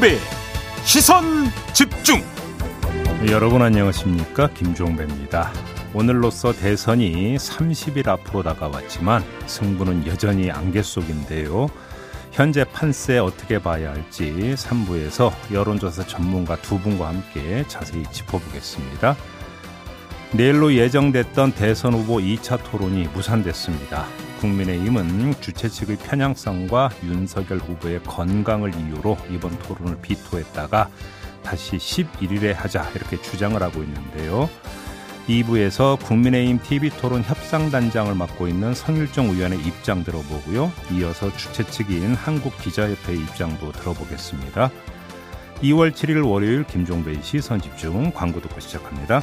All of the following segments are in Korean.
김종배 시선 집중. 여러분 안녕하십니까? 김종배입니다. 오늘로써 대선이 30일 앞으로 다가왔지만 승부는 여전히 안개 속인데요. 현재 판세 어떻게 봐야 할지 3부에서 여론조사 전문가 두 분과 함께 자세히 짚어보겠습니다. 내일로 예정됐던 대선 후보 2차 토론이 무산됐습니다. 국민의힘은 주최 측의 편향성과 윤석열 후보의 건강을 이유로 이번 토론을 비토했다가 다시 11일에 하자 이렇게 주장을 하고 있는데요. 2부에서 국민의힘 TV토론 협상단장을 맡고 있는 성일정 의원의 입장 들어보고요. 이어서 주최 측인 한국기자협회의 입장도 들어보겠습니다. 2월 7일 월요일 김종배의 시선 집중 광고 듣고 시작합니다.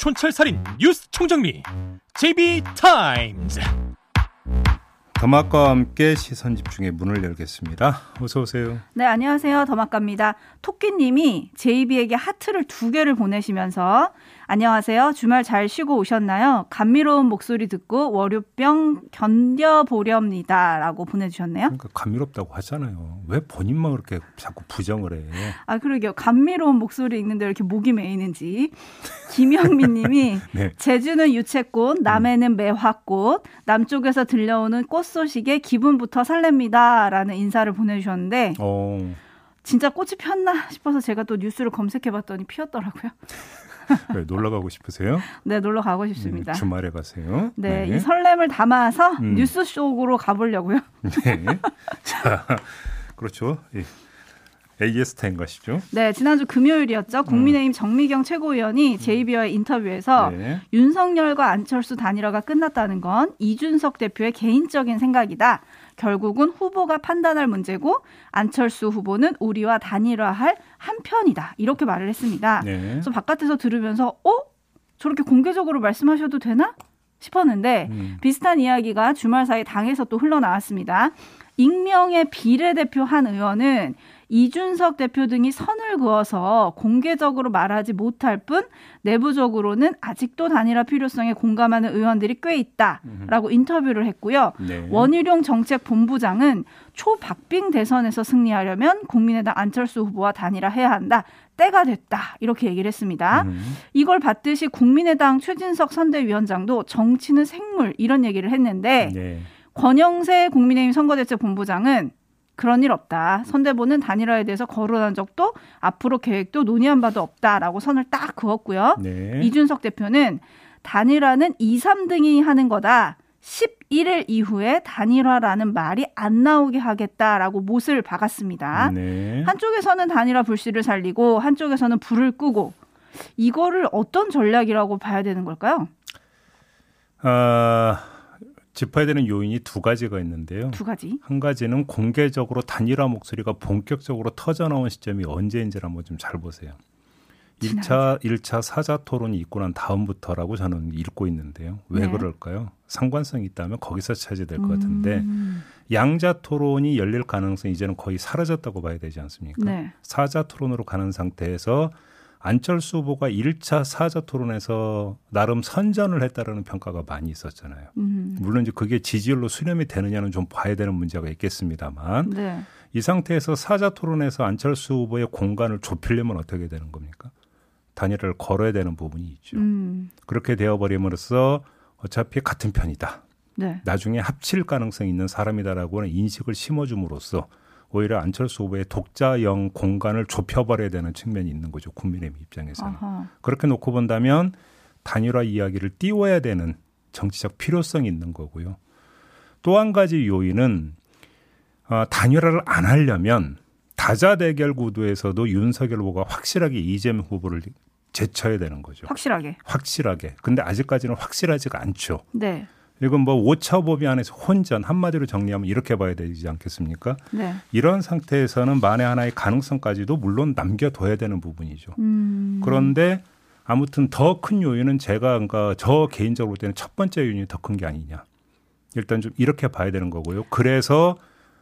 촌철살인 뉴스 총정리 JB타임즈 더마과 함께 시선 집중의 문을 열겠습니다. 어서 오세요. 네, 안녕하세요. 더마카입니다. 토끼님이 제이비에게 하트를 두 개를 보내시면서 안녕하세요. 주말 잘 쉬고 오셨나요? 감미로운 목소리 듣고 월요병 견뎌보렵니다. 라고 보내주셨네요. 그러니까 감미롭다고 하잖아요. 왜 본인만 그렇게 자꾸 부정을 해? 아, 그러게요. 감미로운 목소리 읽는데 이렇게 목이 메이는지. 김영민 님이 네. 제주는 유채꽃, 남해는 매화꽃, 남쪽에서 들려오는 꽃 소식에 기분부터 설렙니다. 라는 인사를 보내주셨는데. 오. 어. 진짜 꽃이 폈나 싶어서 제가 또 뉴스를 검색해 봤더니 피었더라고요. 네, 놀러 가고 싶으세요? 네, 놀러 가고 싶습니다. 음, 주말에 가세요. 네, 네, 이 설렘을 담아서 음. 뉴스 속으로 가보려고요. 네. 자, 그렇죠. 예. AS 타임 가시죠. 네, 지난주 금요일이었죠. 국민의힘 정미경 최고위원이 JB와의 인터뷰에서 네. 윤석열과 안철수 단일화가 끝났다는 건 이준석 대표의 개인적인 생각이다. 결국은 후보가 판단할 문제고 안철수 후보는 우리와 단일화할 한편이다. 이렇게 말을 했습니다. 네. 그래서 바깥에서 들으면서 어? 저렇게 공개적으로 말씀하셔도 되나? 싶었는데 음. 비슷한 이야기가 주말 사이 당에서 또 흘러나왔습니다. 익명의 비례대표 한 의원은 이준석 대표 등이 선을 그어서 공개적으로 말하지 못할 뿐 내부적으로는 아직도 단일화 필요성에 공감하는 의원들이 꽤 있다라고 인터뷰를 했고요. 네. 원희룡 정책본부장은 초박빙 대선에서 승리하려면 국민의당 안철수 후보와 단일화해야 한다. 때가 됐다. 이렇게 얘기를 했습니다. 음. 이걸 받듯이 국민의당 최진석 선대위원장도 정치는 생물 이런 얘기를 했는데 네. 권영세 국민의힘 선거대책본부장은 그런 일 없다. 선대보는 단일화에 대해서 거론한 적도 앞으로 계획도 논의한 바도 없다라고 선을 딱 그었고요. 네. 이준석 대표는 단일화는 2, 3등이 하는 거다. 11일 이후에 단일화라는 말이 안 나오게 하겠다라고 못을 박았습니다. 네. 한쪽에서는 단일화 불씨를 살리고 한쪽에서는 불을 끄고 이거를 어떤 전략이라고 봐야 되는 걸까요? 아 짚어야 되는 요인이 두 가지가 있는데요. 두 가지. 한 가지는 공개적으로 단일화 목소리가 본격적으로 터져 나온 시점이 언제인지를 한번 좀 잘 보세요. 1차, 1차 사자 토론이 있고 난 다음부터라고 저는 읽고 있는데요. 왜 네. 그럴까요? 상관성이 있다면 거기서 차지될 것 같은데 음. 양자 토론이 열릴 가능성이 이제는 거의 사라졌다고 봐야 되지 않습니까? 네. 사자 토론으로 가는 상태에서 안철수 후보가 1차 사자 토론에서 나름 선전을 했다라는 평가가 많이 있었잖아요. 음. 물론 이제 그게 지지율로 수렴이 되느냐는 좀 봐야 되는 문제가 있겠습니다만 네. 이 상태에서 사자 토론에서 안철수 후보의 공간을 좁히려면 어떻게 되는 겁니까? 단일화를 걸어야 되는 부분이 있죠. 음. 그렇게 되어버림으로써 어차피 같은 편이다. 네. 나중에 합칠 가능성이 있는 사람이다라고 하는 인식을 심어줌으로써 오히려 안철수 후보의 독자형 공간을 좁혀버려야 되는 측면이 있는 거죠. 국민의힘 입장에서는. 아하. 그렇게 놓고 본다면 단일화 이야기를 띄워야 되는 정치적 필요성이 있는 거고요. 또 한 가지 요인은 어, 단일화를 안 하려면 다자 대결 구도에서도 윤석열 후보가 확실하게 이재명 후보를 제쳐야 되는 거죠. 확실하게. 확실하게. 근데 아직까지는 확실하지가 않죠. 네. 이건 뭐 오차범위 안에서 혼전 한마디로 정리하면 이렇게 봐야 되지 않겠습니까? 네. 이런 상태에서는 만에 하나의 가능성까지도 물론 남겨둬야 되는 부분이죠. 음. 그런데 아무튼 더 큰 요인은 제가 그러니까 저 개인적으로 볼 때는 첫 번째 요인이 더 큰 게 아니냐. 일단 좀 이렇게 봐야 되는 거고요. 그래서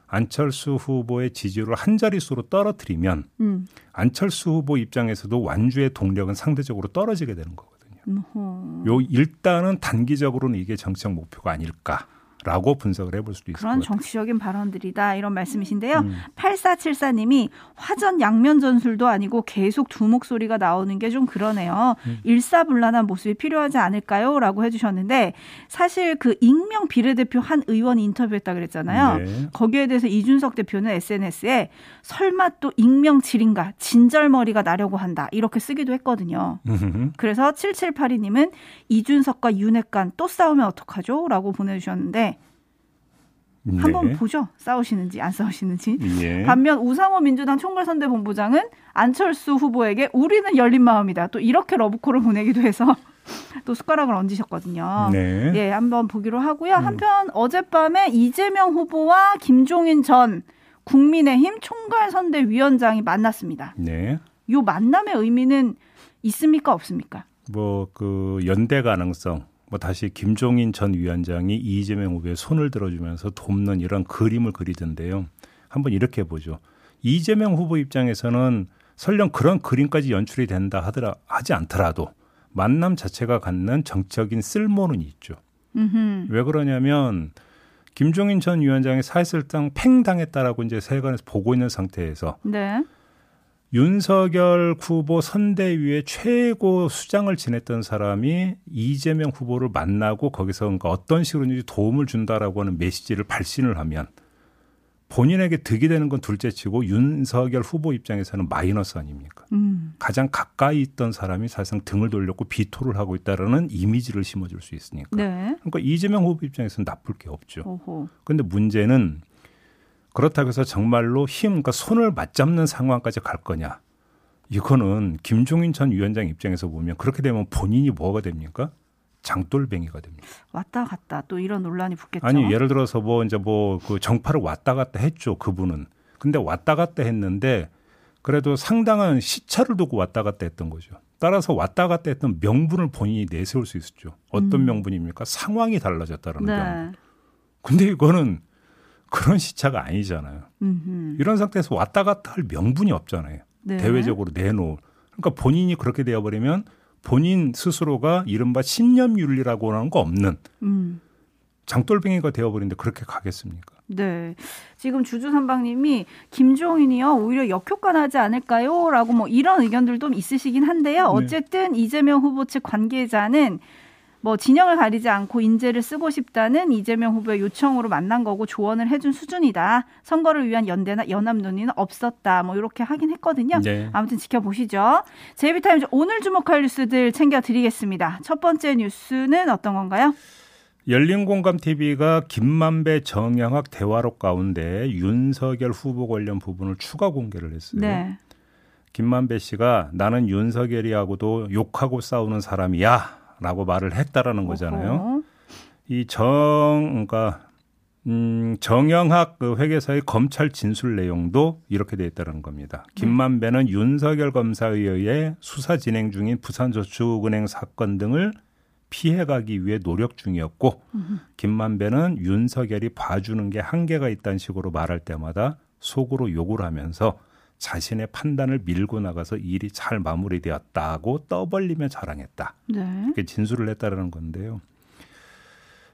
안철수 후보의 지지율을 한 자릿수로 떨어뜨리면 음. 안철수 후보 입장에서도 완주의 동력은 상대적으로 떨어지게 되는 거거든요. 음흠. 요 일단은 단기적으로는 이게 정책 목표가 아닐까. 라고 분석을 해볼 수도 있을 그런 것 같아요. 정치적인 발언들이다 이런 말씀이신데요. 음. 8474님이 화전 양면 전술도 아니고 계속 두 목소리가 나오는 게 좀 그러네요. 음. 일사불란한 모습이 필요하지 않을까요? 라고 해주셨는데 사실 그 익명 비례대표 한 의원이 인터뷰했다 그랬잖아요. 네. 거기에 대해서 이준석 대표는 SNS에 설마 또 익명 질인가 진절머리가 나려고 한다 이렇게 쓰기도 했거든요. 음흠. 그래서 7782님은 이준석과 윤핵관 또 싸우면 어떡하죠? 라고 보내주셨는데 네. 한번 보죠. 싸우시는지 안 싸우시는지. 예. 반면 우상호 민주당 총괄선대본부장은 안철수 후보에게 우리는 열린 마음이다. 또 이렇게 러브콜을 보내기도 해서 또 숟가락을 얹으셨거든요. 네. 예, 한번 보기로 하고요. 음. 한편 어젯밤에 이재명 후보와 김종인 전 국민의힘 총괄선대위원장이 만났습니다. 네. 요 만남의 의미는 있습니까 없습니까? 뭐 그 연대 가능성 뭐 다시 김종인 전 위원장이 이재명 후보의 손을 들어주면서 돕는 이런 그림을 그리던데요. 한번 이렇게 보죠. 이재명 후보 입장에서는 설령 그런 그림까지 연출이 된다 하더라 하지 않더라도 만남 자체가 갖는 정적인 쓸모는 있죠. 음흠. 왜 그러냐면 김종인 전 위원장이 사실상 팽당했다라고 이제 세간에서 보고 있는 상태에서 네. 윤석열 후보 선대위의 최고 수장을 지냈던 사람이 이재명 후보를 만나고 거기서 그러니까 어떤 식으로든지 도움을 준다라고 하는 메시지를 발신을 하면 본인에게 득이 되는 건 둘째치고 윤석열 후보 입장에서는 마이너스 아닙니까? 음. 가장 가까이 있던 사람이 사실상 등을 돌렸고 비토를 하고 있다라는 이미지를 심어줄 수 있으니까. 네. 그러니까 이재명 후보 입장에서는 나쁠 게 없죠. 근데 문제는 그렇다고 해서 정말로 힘, 그러니까 손을 맞잡는 상황까지 갈 거냐. 이거는 김종인 전 위원장 입장에서 보면 그렇게 되면 본인이 뭐가 됩니까? 장돌뱅이가 됩니다. 왔다 갔다 또 이런 논란이 붙겠죠. 아니 예를 들어서 뭐 이제 뭐 그 정파를 왔다 갔다 했죠 그분은. 근데 왔다 갔다 했는데 그래도 상당한 시차를 두고 왔다 갔다 했던 거죠. 따라서 왔다 갔다 했던 명분을 본인이 내세울 수 있었죠. 어떤 음. 명분입니까? 상황이 달라졌다라는 명분. 네. 근데 이거는 그런 시차가 아니잖아요. 음흠. 이런 상태에서 왔다 갔다 할 명분이 없잖아요. 네. 대외적으로 내놓을. 그러니까 본인이 그렇게 되어버리면 본인 스스로가 이른바 신념윤리라고 하는 거 없는 음. 장돌뱅이가 되어버리는데 그렇게 가겠습니까? 네. 지금 주주삼방님이 김종인이요 오히려 역효과 나지 않을까요? 라고 뭐 이런 의견들도 있으시긴 한데요. 네. 어쨌든 이재명 후보 측 관계자는 뭐 진영을 가리지 않고 인재를 쓰고 싶다는 이재명 후보의 요청으로 만난 거고 조언을 해준 수준이다. 선거를 위한 연대나 연합 논의는 없었다. 뭐 이렇게 하긴 했거든요. 네. 아무튼 지켜보시죠. 제이비타임즈 오늘 주목할 뉴스들 챙겨드리겠습니다. 첫 번째 뉴스는 어떤 건가요? 열린공감 TV가 김만배 정영학 대화록 가운데 윤석열 후보 관련 부분을 추가 공개를 했어요. 네. 김만배 씨가 나는 윤석열이하고도 욕하고 싸우는 사람이야 라고 말을 했다라는 거잖아요. 어허. 이 정, 그러니까 음, 정영학 그 회계사의 검찰 진술 내용도 이렇게 돼 있다는 겁니다. 김만배는 윤석열 검사에 의해 수사 진행 중인 부산저축은행 사건 등을 피해가기 위해 노력 중이었고 김만배는 윤석열이 봐주는 게 한계가 있다는 식으로 말할 때마다 속으로 욕을 하면서 자신의 판단을 밀고 나가서 일이 잘 마무리되었다고 떠벌리며 자랑했다. 네. 이렇게 진술을 했다라는 건데요.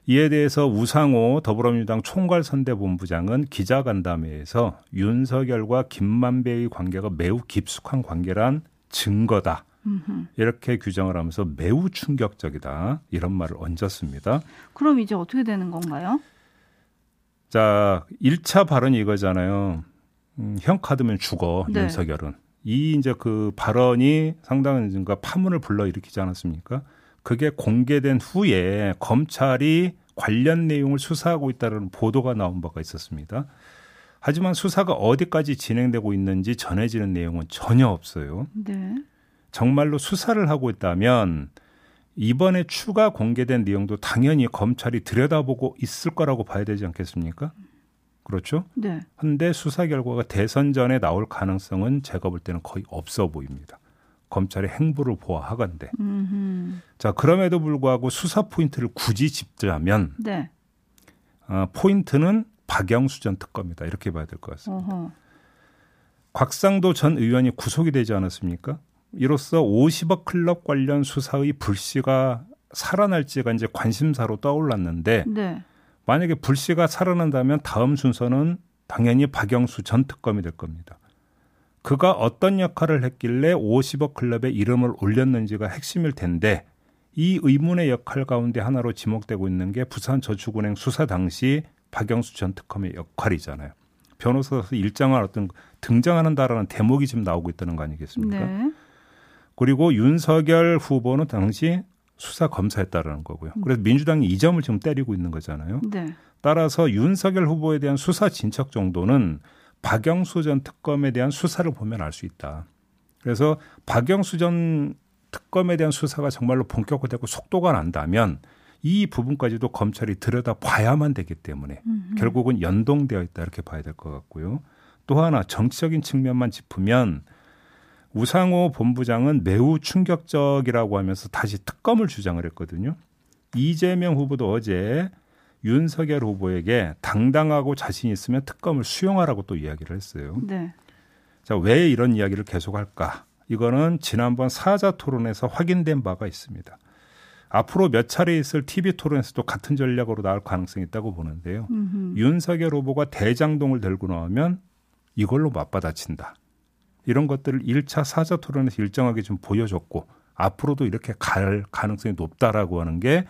이에 대해서 우상호 더불어민주당 총괄선대본부장은 기자간담회에서 윤석열과 김만배의 관계가 매우 깊숙한 관계란 증거다. 음흠. 이렇게 규정을 하면서 매우 충격적이다. 이런 말을 얹었습니다. 그럼 이제 어떻게 되는 건가요? 자, 1차 발언이 이거잖아요. 음, 형 카드면 죽어, 네. 윤석열은. 이 이제 그 발언이 상당한 뭔가 파문을 불러 일으키지 않았습니까? 그게 공개된 후에 검찰이 관련 내용을 수사하고 있다는 보도가 나온 바가 있었습니다. 하지만 수사가 어디까지 진행되고 있는지 전해지는 내용은 전혀 없어요. 네. 정말로 수사를 하고 있다면 이번에 추가 공개된 내용도 당연히 검찰이 들여다보고 있을 거라고 봐야 되지 않겠습니까? 그렇죠? 네. 근데 수사 결과가 대선 전에 나올 가능성은 제가 볼 때는 거의 없어 보입니다. 검찰의 행보를 보아하건대. 음흠. 자, 그럼에도 불구하고 수사 포인트를 굳이 짚자면 네. 어, 포인트는 박영수 전 특검이다. 이렇게 봐야 될 것 같습니다. 어허. 곽상도 전 의원이 구속이 되지 않았습니까? 이로써 50억 클럽 관련 수사의 불씨가 살아날지가 이제 관심사로 떠올랐는데 네. 만약에 불씨가 살아난다면 다음 순서는 당연히 박영수 전 특검이 될 겁니다. 그가 어떤 역할을 했길래 50억 클럽에 이름을 올렸는지가 핵심일 텐데 이 의문의 역할 가운데 하나로 지목되고 있는 게 부산저축은행 수사 당시 박영수 전 특검의 역할이잖아요. 변호사로서 일정한 어떤 등장하는다라는 대목이 지금 나오고 있다는 거 아니겠습니까? 네. 그리고 윤석열 후보는 당시 수사 검사였다라는 거고요. 그래서 민주당이 이 점을 지금 때리고 있는 거잖아요. 네. 따라서 윤석열 후보에 대한 수사 진척 정도는 박영수 전 특검에 대한 수사를 보면 알 수 있다. 그래서 박영수 전 특검에 대한 수사가 정말로 본격화되고 속도가 난다면 이 부분까지도 검찰이 들여다 봐야만 되기 때문에 음흠. 결국은 연동되어 있다 이렇게 봐야 될 것 같고요. 또 하나 정치적인 측면만 짚으면 우상호 본부장은 매우 충격적이라고 하면서 다시 특검을 주장을 했거든요. 이재명 후보도 어제 윤석열 후보에게 당당하고 자신 있으면 특검을 수용하라고 또 이야기를 했어요. 네. 자, 왜 이런 이야기를 계속할까? 이거는 지난번 사자 토론에서 확인된 바가 있습니다. 앞으로 몇 차례 있을 TV 토론에서도 같은 전략으로 나올 가능성이 있다고 보는데요. 음흠. 윤석열 후보가 대장동을 들고 나오면 이걸로 맞받아친다. 이런 것들을 1차 사자 토론에서 일정하게 좀 보여줬고 앞으로도 이렇게 갈 가능성이 높다라고 하는 게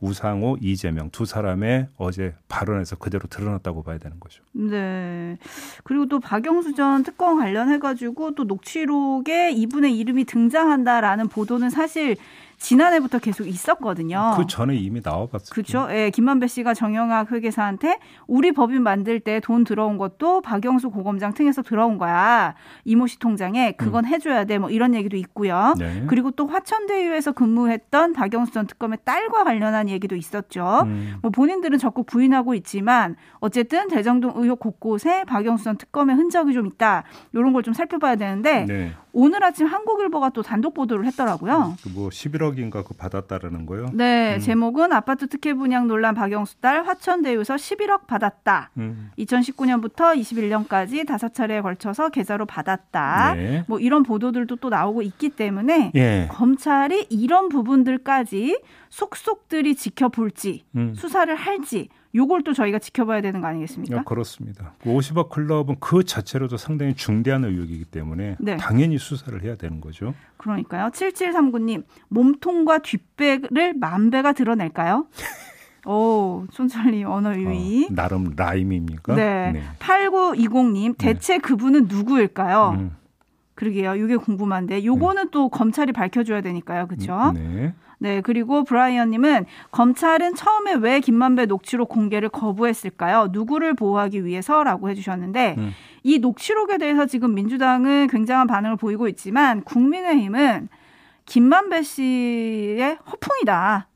우상호, 이재명 두 사람의 어제 발언에서 그대로 드러났다고 봐야 되는 거죠. 네. 그리고 또 박영수 전 특검 관련해가지고 또 녹취록에 이분의 이름이 등장한다라는 보도는 사실 지난해부터 계속 있었거든요. 그 전에 이미 나와봤어요. 그렇죠. 예, 김만배 씨가 정영학 회계사한테 우리 법인 만들 때 돈 들어온 것도 박영수 고검장 통해서 들어온 거야. 이모 씨 통장에 그건 해줘야 돼. 뭐 이런 얘기도 있고요. 네. 그리고 또 화천대유에서 근무했던 박영수 전 특검의 딸과 관련한 얘기도 있었죠. 음, 뭐 본인들은 적극 부인하고 있지만 어쨌든 대장동 의혹 곳곳에 박영수 전 특검의 흔적이 좀 있다. 이런 걸 좀 살펴봐야 되는데 네. 오늘 아침 한국일보가 또 단독 보도를 했더라고요. 그뭐 11억인가 그 받았다라는 거요. 네, 음. 제목은 아파트 특혜 분양 논란 박영수 딸 화천대유에서 11억 받았다. 음. 2019년부터 21년까지 다섯 차례에 걸쳐서 계좌로 받았다. 네. 뭐 이런 보도들도 또 나오고 있기 때문에 예. 검찰이 이런 부분들까지 속속들이 지켜볼지 음. 수사를 할지 요걸 또 저희가 지켜봐야 되는 거 아니겠습니까? 어, 그렇습니다. 그 50억 클럽은 그 자체로도 상당히 중대한 의혹이기 때문에 네. 당연히 수사를 해야 되는 거죠. 그러니까요. 7739님, 몸통과 뒷배를 만배가 드러낼까요? 오, 촌철님 언어 유희. 어, 나름 라임입니까? 네. 8920님, 대체 그분은 누구일까요? 음, 그러게요. 이게 궁금한데, 요거는 또 검찰이 밝혀줘야 되니까요. 그쵸? 네. 네, 그리고 브라이언님은 검찰은 처음에 왜 김만배 녹취록 공개를 거부했을까요? 누구를 보호하기 위해서라고 해주셨는데 음. 이 녹취록에 대해서 지금 민주당은 굉장한 반응을 보이고 있지만 국민의힘은 김만배 씨의 허풍이다.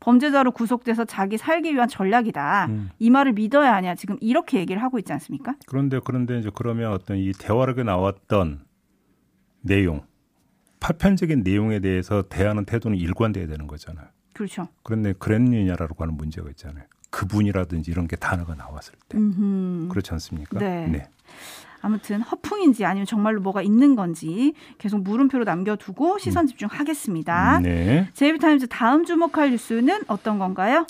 범죄자로 구속돼서 자기 살기 위한 전략이다. 음. 이 말을 믿어야 하냐. 지금 이렇게 얘기를 하고 있지 않습니까? 그런데 그런데 이제 그러면 어떤 이 대화록에 나왔던 내용, 파편적인 내용에 대해서 대하는 태도는 일관돼야 되는 거잖아요. 그렇죠. 그런데 그랬느냐라고 하는 문제가 있잖아요. 그분이라든지 이런 게 단어가 나왔을 때 음흠. 그렇지 않습니까? 네. 아무튼 허풍인지 아니면 정말로 뭐가 있는 건지 계속 물음표로 남겨두고 시선 집중하겠습니다. 네. 제이비타임즈 다음 주목할 뉴스는 어떤 건가요?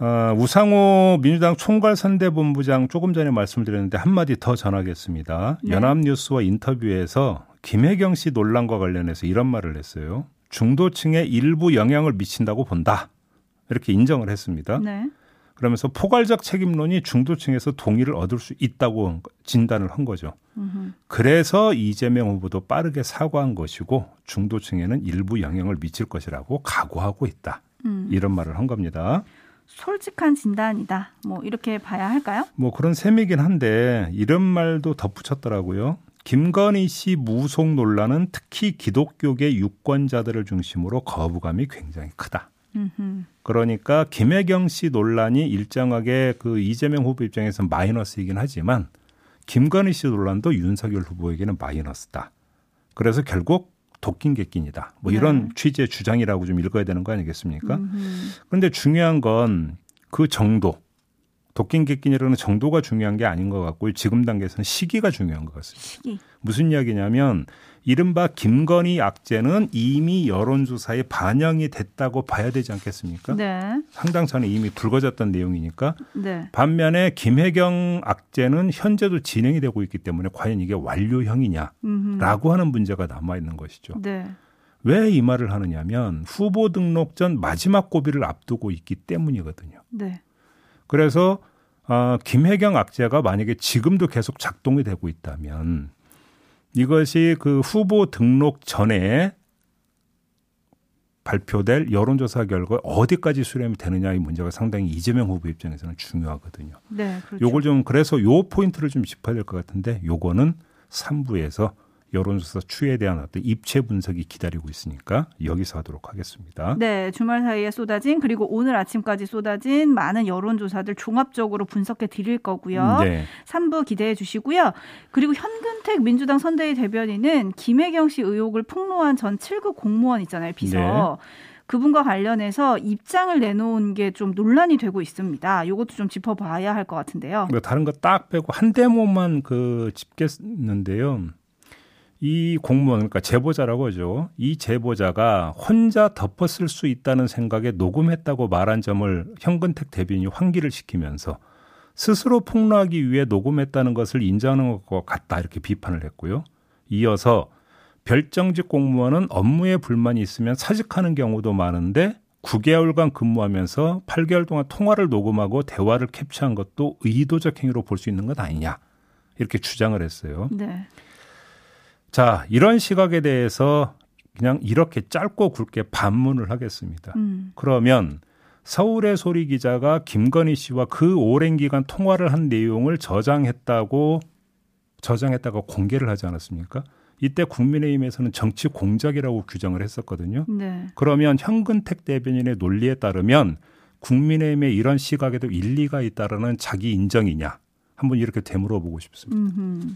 어, 우상호 민주당 총괄선대본부장 조금 전에 말씀드렸는데 한마디 더 전하겠습니다. 네. 연합뉴스와 인터뷰에서 김혜경 씨 논란과 관련해서 이런 말을 했어요. 중도층에 일부 영향을 미친다고 본다. 이렇게 인정을 했습니다. 네. 그러면서 포괄적 책임론이 중도층에서 동의를 얻을 수 있다고 진단을 한 거죠. 음흠. 그래서 이재명 후보도 빠르게 사과한 것이고 중도층에는 일부 영향을 미칠 것이라고 각오하고 있다. 음. 이런 말을 한 겁니다. 솔직한 진단이다. 뭐 이렇게 봐야 할까요? 뭐 그런 셈이긴 한데 이런 말도 덧붙였더라고요. 김건희 씨 무속 논란은 특히 기독교계 유권자들을 중심으로 거부감이 굉장히 크다. 그러니까 김혜경 씨 논란이 일정하게 그 이재명 후보 입장에서 마이너스이긴 하지만 김건희 씨 논란도 윤석열 후보에게는 마이너스다. 그래서 결국 도낀 객긴이다. 뭐 이런 네. 취지의 주장이라고 좀 읽어야 되는 거 아니겠습니까? 그런데 중요한 건 그 정도. 객긴이라는 정도가 중요한 게 아닌 것 같고 지금 단계에서는 시기가 중요한 것 같습니다. 시기. 무슨 이야기냐면 이른바 김건희 악재는 이미 여론조사에 반영이 됐다고 봐야 되지 않겠습니까? 네. 상당 전에 이미 불거졌던 내용이니까. 네. 반면에 김혜경 악재는 현재도 진행이 되고 있기 때문에 과연 이게 완료형이냐라고 하는 문제가 남아 있는 것이죠. 네. 왜이 말을 하느냐면 후보 등록 전 마지막 고비를 앞두고 있기 때문이거든요. 네. 그래서 어, 김혜경 악재가 만약에 지금도 계속 작동이 되고 있다면 이것이 그 후보 등록 전에 발표될 여론조사 결과 어디까지 수렴이 되느냐 이 문제가 상당히 이재명 후보 입장에서는 중요하거든요. 네, 그렇죠. 요걸 좀 그래서 요 포인트를 좀 짚어야 될 것 같은데 요거는 3부에서 여론조사 추이에 대한 어떤 입체 분석이 기다리고 있으니까 여기서 하도록 하겠습니다. 네, 주말 사이에 쏟아진 그리고 오늘 아침까지 쏟아진 많은 여론조사들 종합적으로 분석해 드릴 거고요. 네. 3부 기대해 주시고요. 그리고 현근택 민주당 선대위 대변인은 김혜경 씨 의혹을 폭로한 전 7급 공무원 있잖아요, 비서. 네. 그분과 관련해서 입장을 내놓은 게 좀 논란이 되고 있습니다. 이것도 좀 짚어봐야 할 것 같은데요. 뭐 다른 거 딱 빼고 한 대목만 그 짚겠는데요. 이 공무원 그러니까 제보자라고 하죠. 이 제보자가 혼자 덮었을 수 있다는 생각에 녹음했다고 말한 점을 현근택 대변인이 환기를 시키면서 스스로 폭로하기 위해 녹음했다는 것을 인정하는 것 같다 이렇게 비판을 했고요. 이어서 별정직 공무원은 업무에 불만이 있으면 사직하는 경우도 많은데 9개월간 근무하면서 8개월 동안 통화를 녹음하고 대화를 캡처한 것도 의도적 행위로 볼 수 있는 것 아니냐 이렇게 주장을 했어요. 네. 자, 이런 시각에 대해서 그냥 이렇게 짧고 굵게 반문을 하겠습니다. 음. 그러면 서울의 소리 기자가 김건희 씨와 그 오랜 기간 통화를 한 내용을 저장했다고 저장했다고 공개를 하지 않았습니까? 이때 국민의힘에서는 정치 공작이라고 규정을 했었거든요. 네. 그러면 현근택 대변인의 논리에 따르면 국민의힘의 이런 시각에도 일리가 있다라는 자기 인정이냐? 한번 이렇게 되물어보고 싶습니다. 음흠.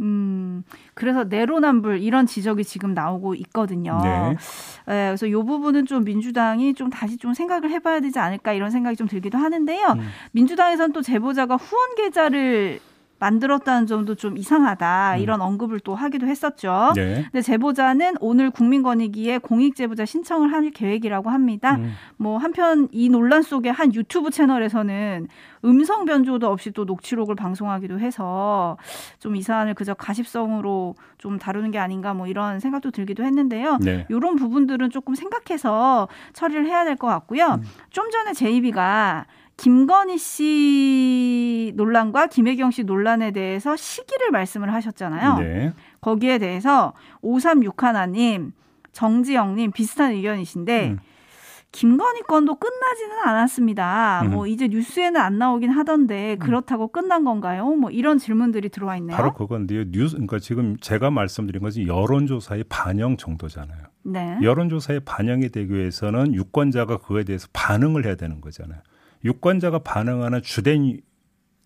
음, 그래서 내로남불 이런 지적이 지금 나오고 있거든요. 네. 네 그래서 이 부분은 좀 민주당이 좀 다시 좀 생각을 해봐야 되지 않을까 이런 생각이 좀 들기도 하는데요. 음. 민주당에서는 또 제보자가 후원 계좌를 만들었다는 점도 좀 이상하다 음. 이런 언급을 또 하기도 했었죠. 네. 근데 제보자는 오늘 국민권익위에 공익 제보자 신청을 할 계획이라고 합니다. 음. 뭐 한편 이 논란 속에 한 유튜브 채널에서는 음성 변조도 없이 또 녹취록을 방송하기도 해서 좀 이 사안을 그저 가십성으로 좀 다루는 게 아닌가 뭐 이런 생각도 들기도 했는데요. 네. 이런 부분들은 조금 생각해서 처리를 해야 될 것 같고요. 음. 좀 전에 제이비가 김건희 씨 논란과 김혜경 씨 논란에 대해서 시기를 말씀을 하셨잖아요. 네. 거기에 대해서 5361님, 정지영님 비슷한 의견이신데 음. 김건희 건도 끝나지는 않았습니다. 음. 뭐 이제 뉴스에는 안 나오긴 하던데 음. 그렇다고 음. 끝난 건가요? 뭐 이런 질문들이 들어와 있네요. 바로 그건데요. 뉴스 그러니까 지금 제가 말씀드린 것은 여론조사의 반영 정도잖아요. 네. 여론조사에 반영이 되기 위해서는 유권자가 그거에 대해서 반응을 해야 되는 거잖아요. 유권자가 반응하는 주된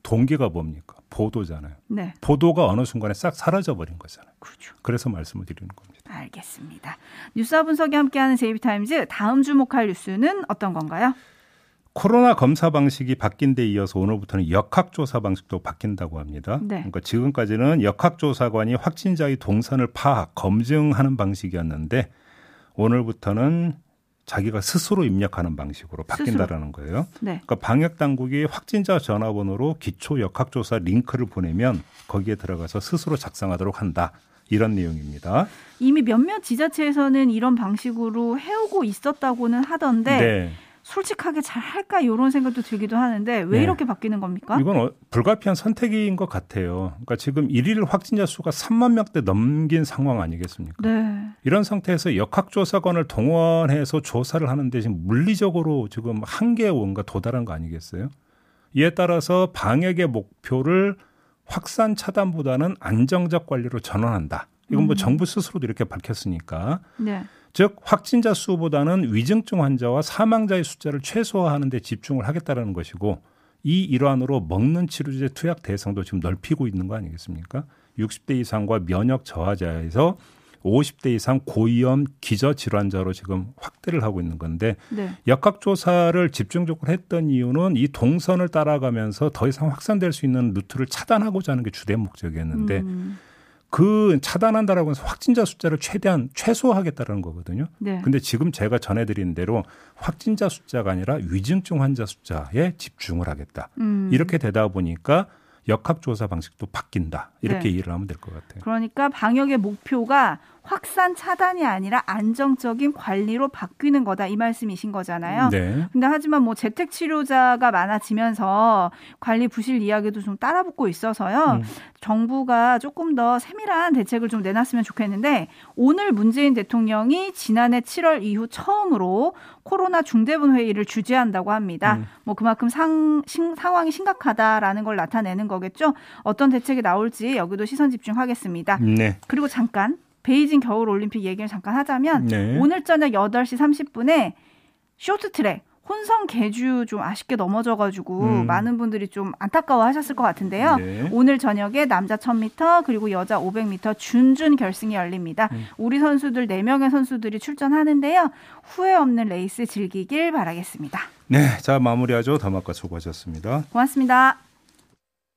동기가 뭡니까? 보도잖아요. 네. 보도가 어느 순간에 싹 사라져 버린 거잖아요. 그렇죠. 그래서 말씀을 드리는 겁니다. 알겠습니다. 뉴스와 분석이 함께하는 제이비타임즈 다음 주목할 뉴스는 어떤 건가요? 코로나 검사 방식이 바뀐 데 이어서 오늘부터는 역학조사 방식도 바뀐다고 합니다. 네. 그러니까 지금까지는 역학조사관이 확진자의 동선을 파악, 검증하는 방식이었는데 오늘부터는 자기가 스스로 입력하는 방식으로 바뀐다라는 거예요. 네. 그러니까 방역 당국이 확진자 전화번호로 기초 역학조사 링크를 보내면 거기에 들어가서 스스로 작성하도록 한다. 이런 내용입니다. 이미 몇몇 지자체에서는 이런 방식으로 해오고 있었다고는 하던데 네. 솔직하게 잘 할까 이런 생각도 들기도 하는데 왜 네. 이렇게 바뀌는 겁니까? 이건 어, 불가피한 선택인 것 같아요. 그러니까 지금 일일 확진자 수가 3만 명대 넘긴 상황 아니겠습니까? 네. 이런 상태에서 역학조사관을 동원해서 조사를 하는데 지금 물리적으로 지금 한계에 뭔가 도달한 거 아니겠어요? 이에 따라서 방역의 목표를 확산 차단보다는 안정적 관리로 전환한다. 이건 뭐 음. 정부 스스로도 이렇게 밝혔으니까. 네. 즉 확진자 수보다는 위중증 환자와 사망자의 숫자를 최소화하는 데 집중을 하겠다라는 것이고 이 일환으로 먹는 치료제 투약 대상도 지금 넓히고 있는 거 아니겠습니까? 60대 이상과 면역 저하자에서 50대 이상 고위험 기저 질환자로 지금 확대를 하고 있는 건데 네. 역학 조사를 집중적으로 했던 이유는 이 동선을 따라가면서 더 이상 확산될 수 있는 루트를 차단하고자 하는 게 주된 목적이었는데 음. 그 차단한다라고 해서 확진자 숫자를 최대한 최소화하겠다는 거거든요. 네. 근데 지금 제가 전해드린 대로 확진자 숫자가 아니라 위중증 환자 숫자에 집중을 하겠다. 음. 이렇게 되다 보니까 역학조사 방식도 바뀐다. 이렇게 네. 이해를 하면 될 것 같아요. 그러니까 방역의 목표가 확산 차단이 아니라 안정적인 관리로 바뀌는 거다 이 말씀이신 거잖아요. 네. 근데 하지만 뭐 재택 치료자가 많아지면서 관리 부실 이야기도 좀 따라붙고 있어서요. 음. 정부가 조금 더 세밀한 대책을 좀 내놨으면 좋겠는데 오늘 문재인 대통령이 지난해 7월 이후 처음으로 코로나 중대본 회의를 주재한다고 합니다. 음. 뭐 그만큼 상, 신, 상황이 심각하다라는 걸 나타내는 거겠죠. 어떤 대책이 나올지 여기도 시선 집중하겠습니다. 네. 그리고 잠깐 베이징 겨울 올림픽 얘기를 잠깐 하자면 네. 오늘 저녁 8시 30분에 쇼트트랙 혼성 개주 좀 아쉽게 넘어져가지고 음. 많은 분들이 좀 안타까워하셨을 것 같은데요. 네. 오늘 저녁에 남자 1000m 그리고 여자 500m 준준 결승이 열립니다. 음. 우리 선수들 4명의 선수들이 출전하는데요. 후회 없는 레이스 즐기길 바라겠습니다. 네, 자 마무리하죠. 다막과 수고하셨습니다. 고맙습니다.